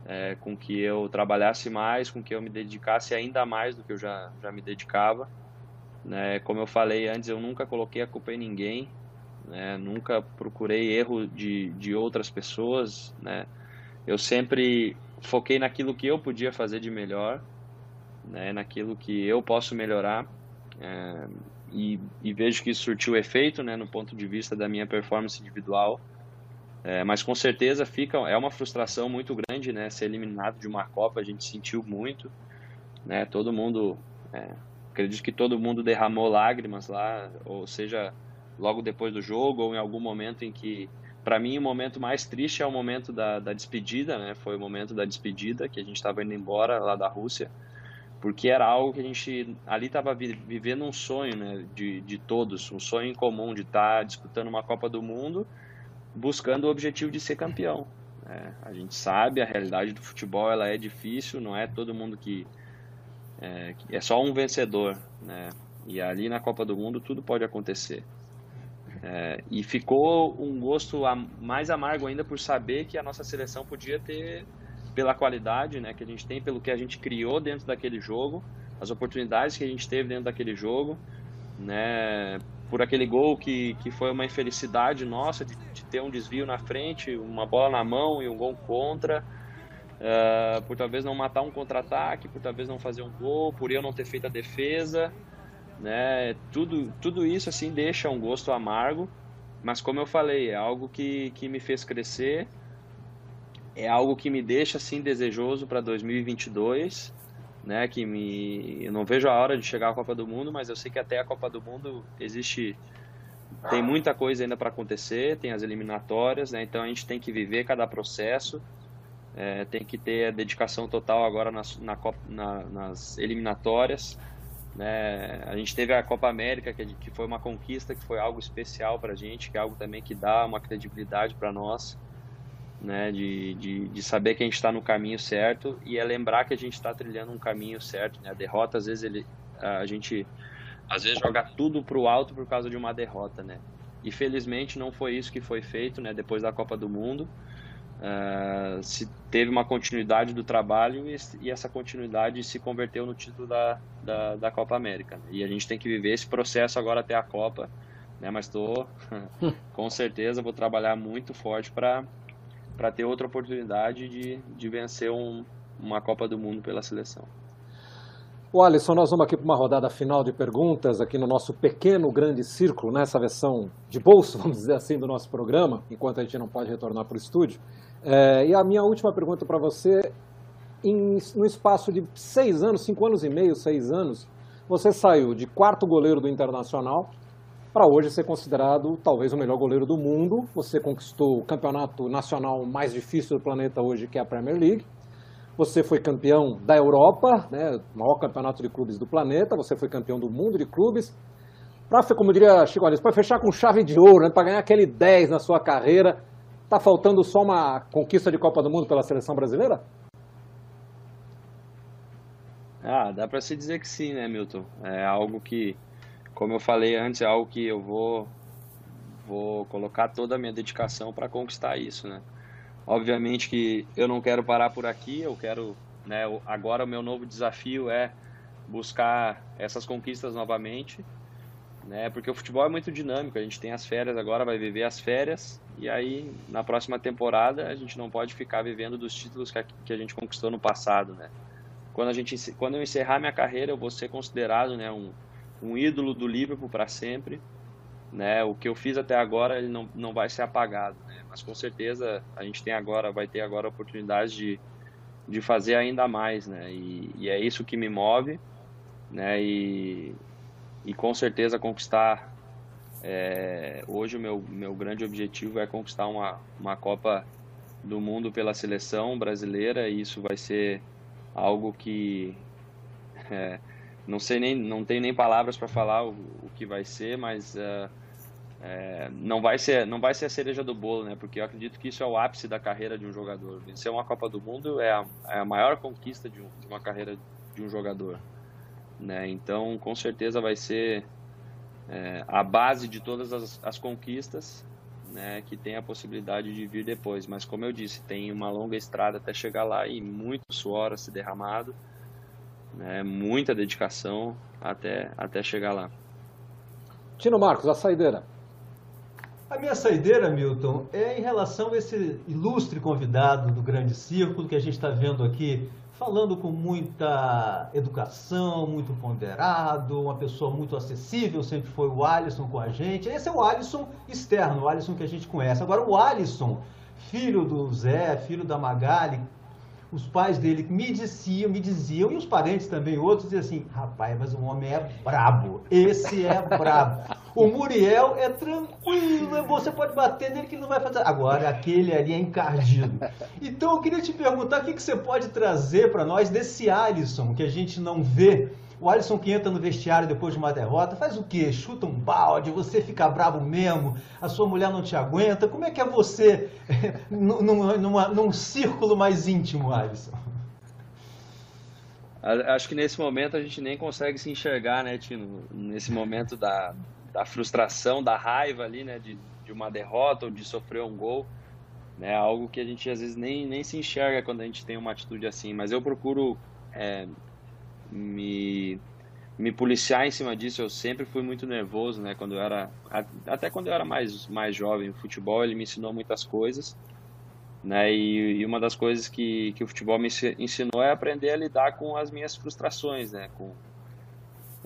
é, com que eu trabalhasse mais, com que eu me dedicasse ainda mais do que eu já, já me dedicava. Né? Como eu falei antes, eu nunca coloquei a culpa em ninguém, né? nunca procurei erro de, de outras pessoas. Né? Eu sempre foquei naquilo que eu podia fazer de melhor, né? naquilo que eu posso melhorar. É, e, e, vejo que isso surtiu efeito né? no ponto de vista da minha performance individual. É, mas com certeza fica é uma frustração muito grande, né? Ser eliminado de uma Copa, a gente sentiu muito, né? Todo mundo, é, acredito que todo mundo derramou lágrimas lá, ou seja, logo depois do jogo ou em algum momento em que, para mim, o momento mais triste é o momento da, da despedida, né? Foi o momento da despedida que a gente estava indo embora lá da Rússia, porque era algo que a gente ali estava vivendo um sonho, né? De, de todos, um sonho em comum de estar tá disputando uma Copa do Mundo buscando o objetivo de ser campeão. É, a gente sabe, a realidade do futebol ela é difícil, não é todo mundo que é, é só um vencedor, né? E ali na Copa do Mundo tudo pode acontecer. É, e ficou um gosto mais amargo ainda por saber que a nossa seleção podia ter, pela qualidade né, que a gente tem, pelo que a gente criou dentro daquele jogo, as oportunidades que a gente teve dentro daquele jogo, né, por aquele gol que, que foi uma infelicidade nossa de, de ter um desvio na frente, uma bola na mão e um gol contra, uh, por talvez não matar um contra-ataque, por talvez não fazer um gol, por eu não ter feito a defesa, né? Tudo, tudo isso assim deixa um gosto amargo, mas como eu falei, é algo que, que me fez crescer, é algo que me deixa assim desejoso para 2022 né? Que me, eu não vejo a hora de chegar à Copa do Mundo, mas eu sei que até a Copa do Mundo existe, tem muita coisa ainda para acontecer, tem as eliminatórias, né? Então a gente tem que viver cada processo, é, tem que ter a dedicação total agora nas, na Copa, na, nas eliminatórias. Né? A gente teve a Copa América, que, que foi uma conquista, que foi algo especial para a gente, que é algo também que dá uma credibilidade para nós né, de, de, de saber que a gente está no caminho certo e é lembrar que a gente está trilhando um caminho certo. Né? A derrota, às vezes, ele, a gente às vezes joga tudo para o alto por causa de uma derrota, né? E felizmente não foi isso que foi feito, né? Depois da Copa do Mundo, uh, se teve uma continuidade do trabalho e, e, essa continuidade se converteu no título da, da, da Copa América. Né? E a gente tem que viver esse processo agora até a Copa, né? Mas estou, com certeza, vou trabalhar muito forte para para ter outra oportunidade de, de vencer um, uma Copa do Mundo pela seleção. O Alisson, nós vamos aqui para uma rodada final de perguntas aqui no nosso pequeno grande círculo, nessa né? versão de bolso, vamos dizer assim, do nosso programa, enquanto a gente não pode retornar para o estúdio. É, e a minha última pergunta para você, em, no espaço de seis anos, cinco anos e meio, seis anos, você saiu de quarto goleiro do Internacional para hoje ser considerado talvez o melhor goleiro do mundo. Você conquistou o campeonato nacional mais difícil do planeta hoje, que é a Premier League. Você foi campeão da Europa, né, maior campeonato de clubes do planeta. Você foi campeão do mundo de clubes. Para, como diria Chico para fechar com chave de ouro, né, para ganhar aquele 10 na sua carreira, Está faltando só uma conquista de Copa do Mundo pela seleção brasileira? Ah, dá para se dizer que sim, né, Milton? É algo que, como eu falei antes, é algo que eu vou vou colocar toda a minha dedicação para conquistar isso, né? Obviamente que eu não quero parar por aqui, eu quero, né, agora o meu novo desafio é buscar essas conquistas novamente, né? Porque o futebol é muito dinâmico, a gente tem as férias agora, vai viver as férias e aí, na próxima temporada, a gente não pode ficar vivendo dos títulos que a, que a gente conquistou no passado, né? Quando, a gente, quando eu encerrar minha carreira, eu vou ser considerado né, um, um ídolo do Liverpool para sempre. Né? O que eu fiz até agora ele não, não vai ser apagado, né? mas com certeza a gente tem agora, vai ter agora a oportunidade de, de fazer ainda mais, né? E, e é isso que me move, né? E, e com certeza conquistar é, hoje o meu, meu grande objetivo é conquistar uma, uma Copa do Mundo pela seleção brasileira e isso vai ser algo que é, não sei nem não tenho nem palavras para falar o, o, que vai ser, mas é, é, não vai ser não vai ser a cereja do bolo, né? Porque eu acredito que isso é o ápice da carreira de um jogador. Vencer uma Copa do Mundo é a, é a maior conquista de, um, de uma carreira de um jogador, né? Então com certeza vai ser é, a base de todas as, as conquistas, né, que tem a possibilidade de vir depois. Mas como eu disse, tem uma longa estrada até chegar lá e muito suor a derramado, né, muita dedicação até, até chegar lá. Tino Marcos, a saideira. A minha saideira, Milton, é em relação a esse ilustre convidado do Grande Círculo que a gente está vendo aqui falando com muita educação, muito ponderado, uma pessoa muito acessível, sempre foi o Alisson com a gente. Esse é o Alisson externo, o Alisson que a gente conhece. Agora, o Alisson, filho do Zé, filho da Magali, os pais dele me diziam, me diziam, e os parentes também, outros, diziam assim, rapaz, mas o homem é brabo, esse é brabo. O Muriel é tranquilo, você pode bater nele que não vai fazer. Agora, aquele ali é encardido. Então, eu queria te perguntar, o que, que você pode trazer para nós desse Alisson, que a gente não vê o Alisson que entra no vestiário depois de uma derrota, faz o quê? Chuta um balde, você fica bravo mesmo, a sua mulher não te aguenta. Como é que é você num, numa, num círculo mais íntimo, Alisson? Acho que nesse momento a gente nem consegue se enxergar, né, Tino? Nesse momento da, da frustração, da raiva ali, né, de, de uma derrota ou de sofrer um gol. Né, algo que a gente às vezes nem, nem se enxerga quando a gente tem uma atitude assim. Mas eu procuro é, me me policiar em cima disso. Eu sempre fui muito nervoso, né? Quando eu era até quando eu era mais mais jovem, o futebol ele me ensinou muitas coisas, né? E, e uma das coisas que que o futebol me ensinou é aprender a lidar com as minhas frustrações, né? Com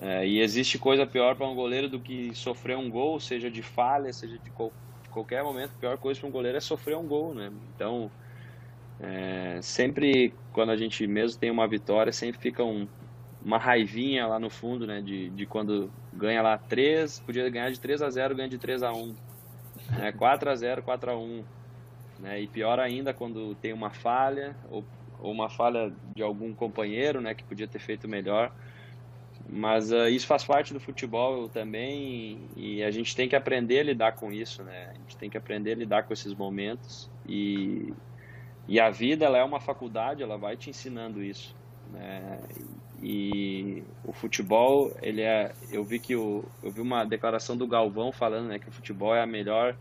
é, e existe coisa pior para um goleiro do que sofrer um gol, seja de falha, seja de, qual, de qualquer momento. A pior coisa para um goleiro é sofrer um gol, né? Então, é, sempre quando a gente mesmo tem uma vitória, sempre fica um, uma raivinha lá no fundo, né? De, de quando ganha lá 3, podia ganhar de 3 a 0 ganha de 3 a 1 né, 4 a 0 4 a 1 né, E pior ainda quando tem uma falha, ou, ou uma falha de algum companheiro, né? Que podia ter feito melhor. Mas uh, isso faz parte do futebol também e, a gente tem que aprender a lidar com isso, né? A gente tem que aprender a lidar com esses momentos e, e a vida ela é uma faculdade, ela vai te ensinando isso, né? E o futebol, ele é. Eu vi que o, eu vi uma declaração do Galvão falando né, que o futebol é a melhor,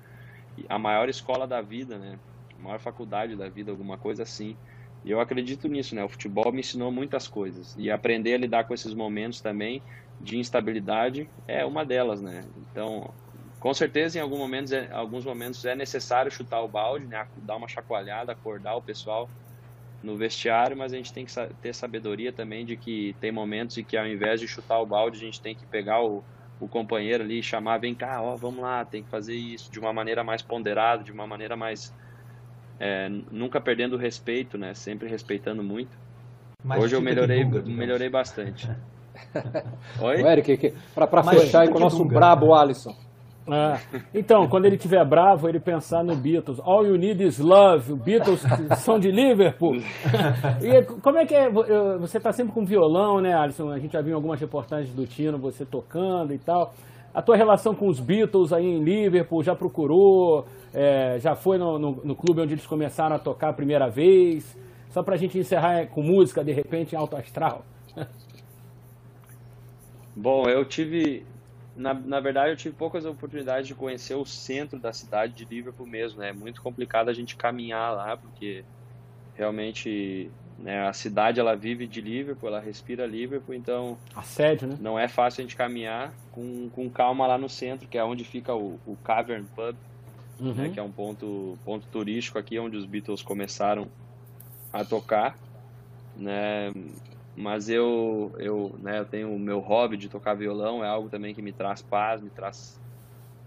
a maior escola da vida, né? maior faculdade da vida, alguma coisa assim. E eu acredito nisso, né? O futebol me ensinou muitas coisas. E aprender a lidar com esses momentos também de instabilidade é uma delas, né? Então, com certeza, em alguns momentos, é, alguns momentos é necessário chutar o balde, né? dar uma chacoalhada, acordar o pessoal no vestiário, mas a gente tem que ter sabedoria também de que tem momentos em que ao invés de chutar o balde, a gente tem que pegar o, o companheiro ali e chamar, vem cá, ó, vamos lá, tem que fazer isso de uma maneira mais ponderada, de uma maneira mais... É, nunca perdendo o respeito, né? Sempre respeitando muito. Mais Hoje eu melhorei, Dunga, melhorei bastante. Oi? O Eric, para fechar aí com o nosso Dunga. brabo Alisson. É. Então, quando ele estiver bravo, ele pensar no Beatles. All you need is love. Beatles são de Liverpool. E como é que é? Você está sempre com violão, né, Alisson? A gente já viu algumas reportagens do Tino, você tocando e tal. A tua relação com os Beatles aí em Liverpool, já procurou? É, já foi no, no, no, clube onde eles começaram a tocar a primeira vez? Só para a gente encerrar com música, de repente, em alto astral. Bom, eu tive na, na verdade, eu tive poucas oportunidades de conhecer o centro da cidade de Liverpool mesmo. Né? É muito complicado a gente caminhar lá, porque realmente né, a cidade ela vive de Liverpool, ela respira Liverpool, então Assédio, né? não é fácil a gente caminhar com, com calma lá no centro, que é onde fica o, o Cavern Pub, né, uhum. né, que é um ponto, ponto turístico aqui, onde os Beatles começaram a tocar. Né? Mas eu eu né eu tenho o meu hobby de tocar violão é algo também que me traz paz me traz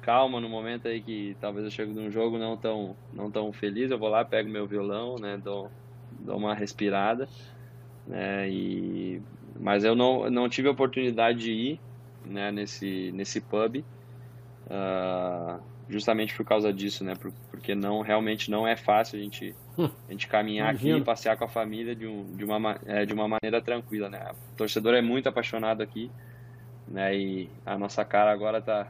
calma no momento aí que talvez eu chegue num jogo não tão não tão feliz. Eu vou lá pego meu violão né dou, dou uma respirada né e mas eu não não tive a oportunidade de ir né nesse nesse pub uh, justamente por causa disso né porque não realmente não é fácil a gente a gente caminhar Imagina. aqui e passear com a família de, um, de, uma, é, de uma maneira tranquila, né? O torcedor é muito apaixonado aqui, né? E a nossa cara agora tá,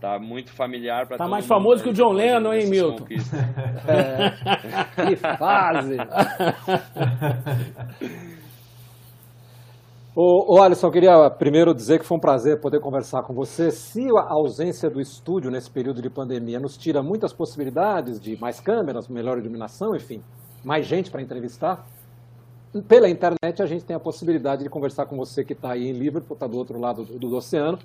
tá muito familiar para Tá mais famoso que o John Lennon, hein, Milton? É. que fase! Ô, ô Alisson, eu queria primeiro dizer que foi um prazer poder conversar com você. Se a ausência do estúdio nesse período de pandemia nos tira muitas possibilidades de mais câmeras, melhor iluminação, enfim, mais gente para entrevistar, pela internet a gente tem a possibilidade de conversar com você que está aí em Liverpool, está do outro lado do, do, oceano,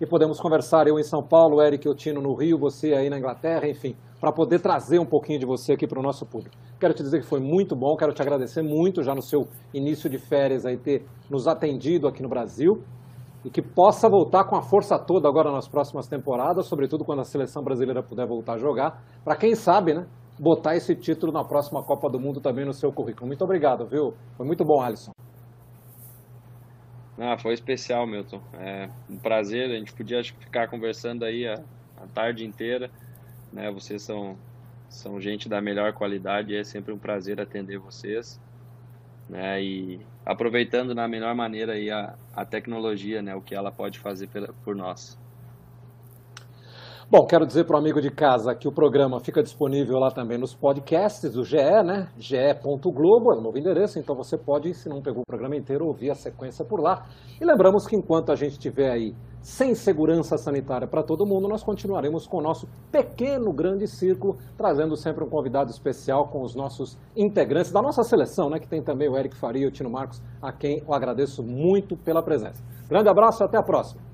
e podemos conversar eu em São Paulo, Eric Otino no Rio, você aí na Inglaterra, enfim, para poder trazer um pouquinho de você aqui para o nosso público. Quero te dizer que foi muito bom, quero te agradecer muito já no seu início de férias aí ter nos atendido aqui no Brasil e que possa voltar com a força toda agora nas próximas temporadas, sobretudo quando a seleção brasileira puder voltar a jogar, para quem sabe, né, botar esse título na próxima Copa do Mundo também no seu currículo. Muito obrigado, viu? Foi muito bom, Alisson. Ah, foi especial, Milton. É um prazer, a gente podia ficar conversando aí a, a tarde inteira né? Vocês são são gente da melhor qualidade, é sempre um prazer atender vocês, né? E aproveitando na melhor maneira aí a, a tecnologia, né? O que ela pode fazer pela, por nós. Bom, quero dizer para o amigo de casa que o programa fica disponível lá também nos podcasts do GE, né? ge.globo é o novo endereço, então você pode, se não pegou o programa inteiro, ouvir a sequência por lá. E lembramos que enquanto a gente estiver aí sem segurança sanitária para todo mundo, nós continuaremos com o nosso pequeno grande círculo, trazendo sempre um convidado especial com os nossos integrantes da nossa seleção, né, que tem também o Eric Faria e o Tino Marcos, a quem eu agradeço muito pela presença. Grande abraço e até a próxima.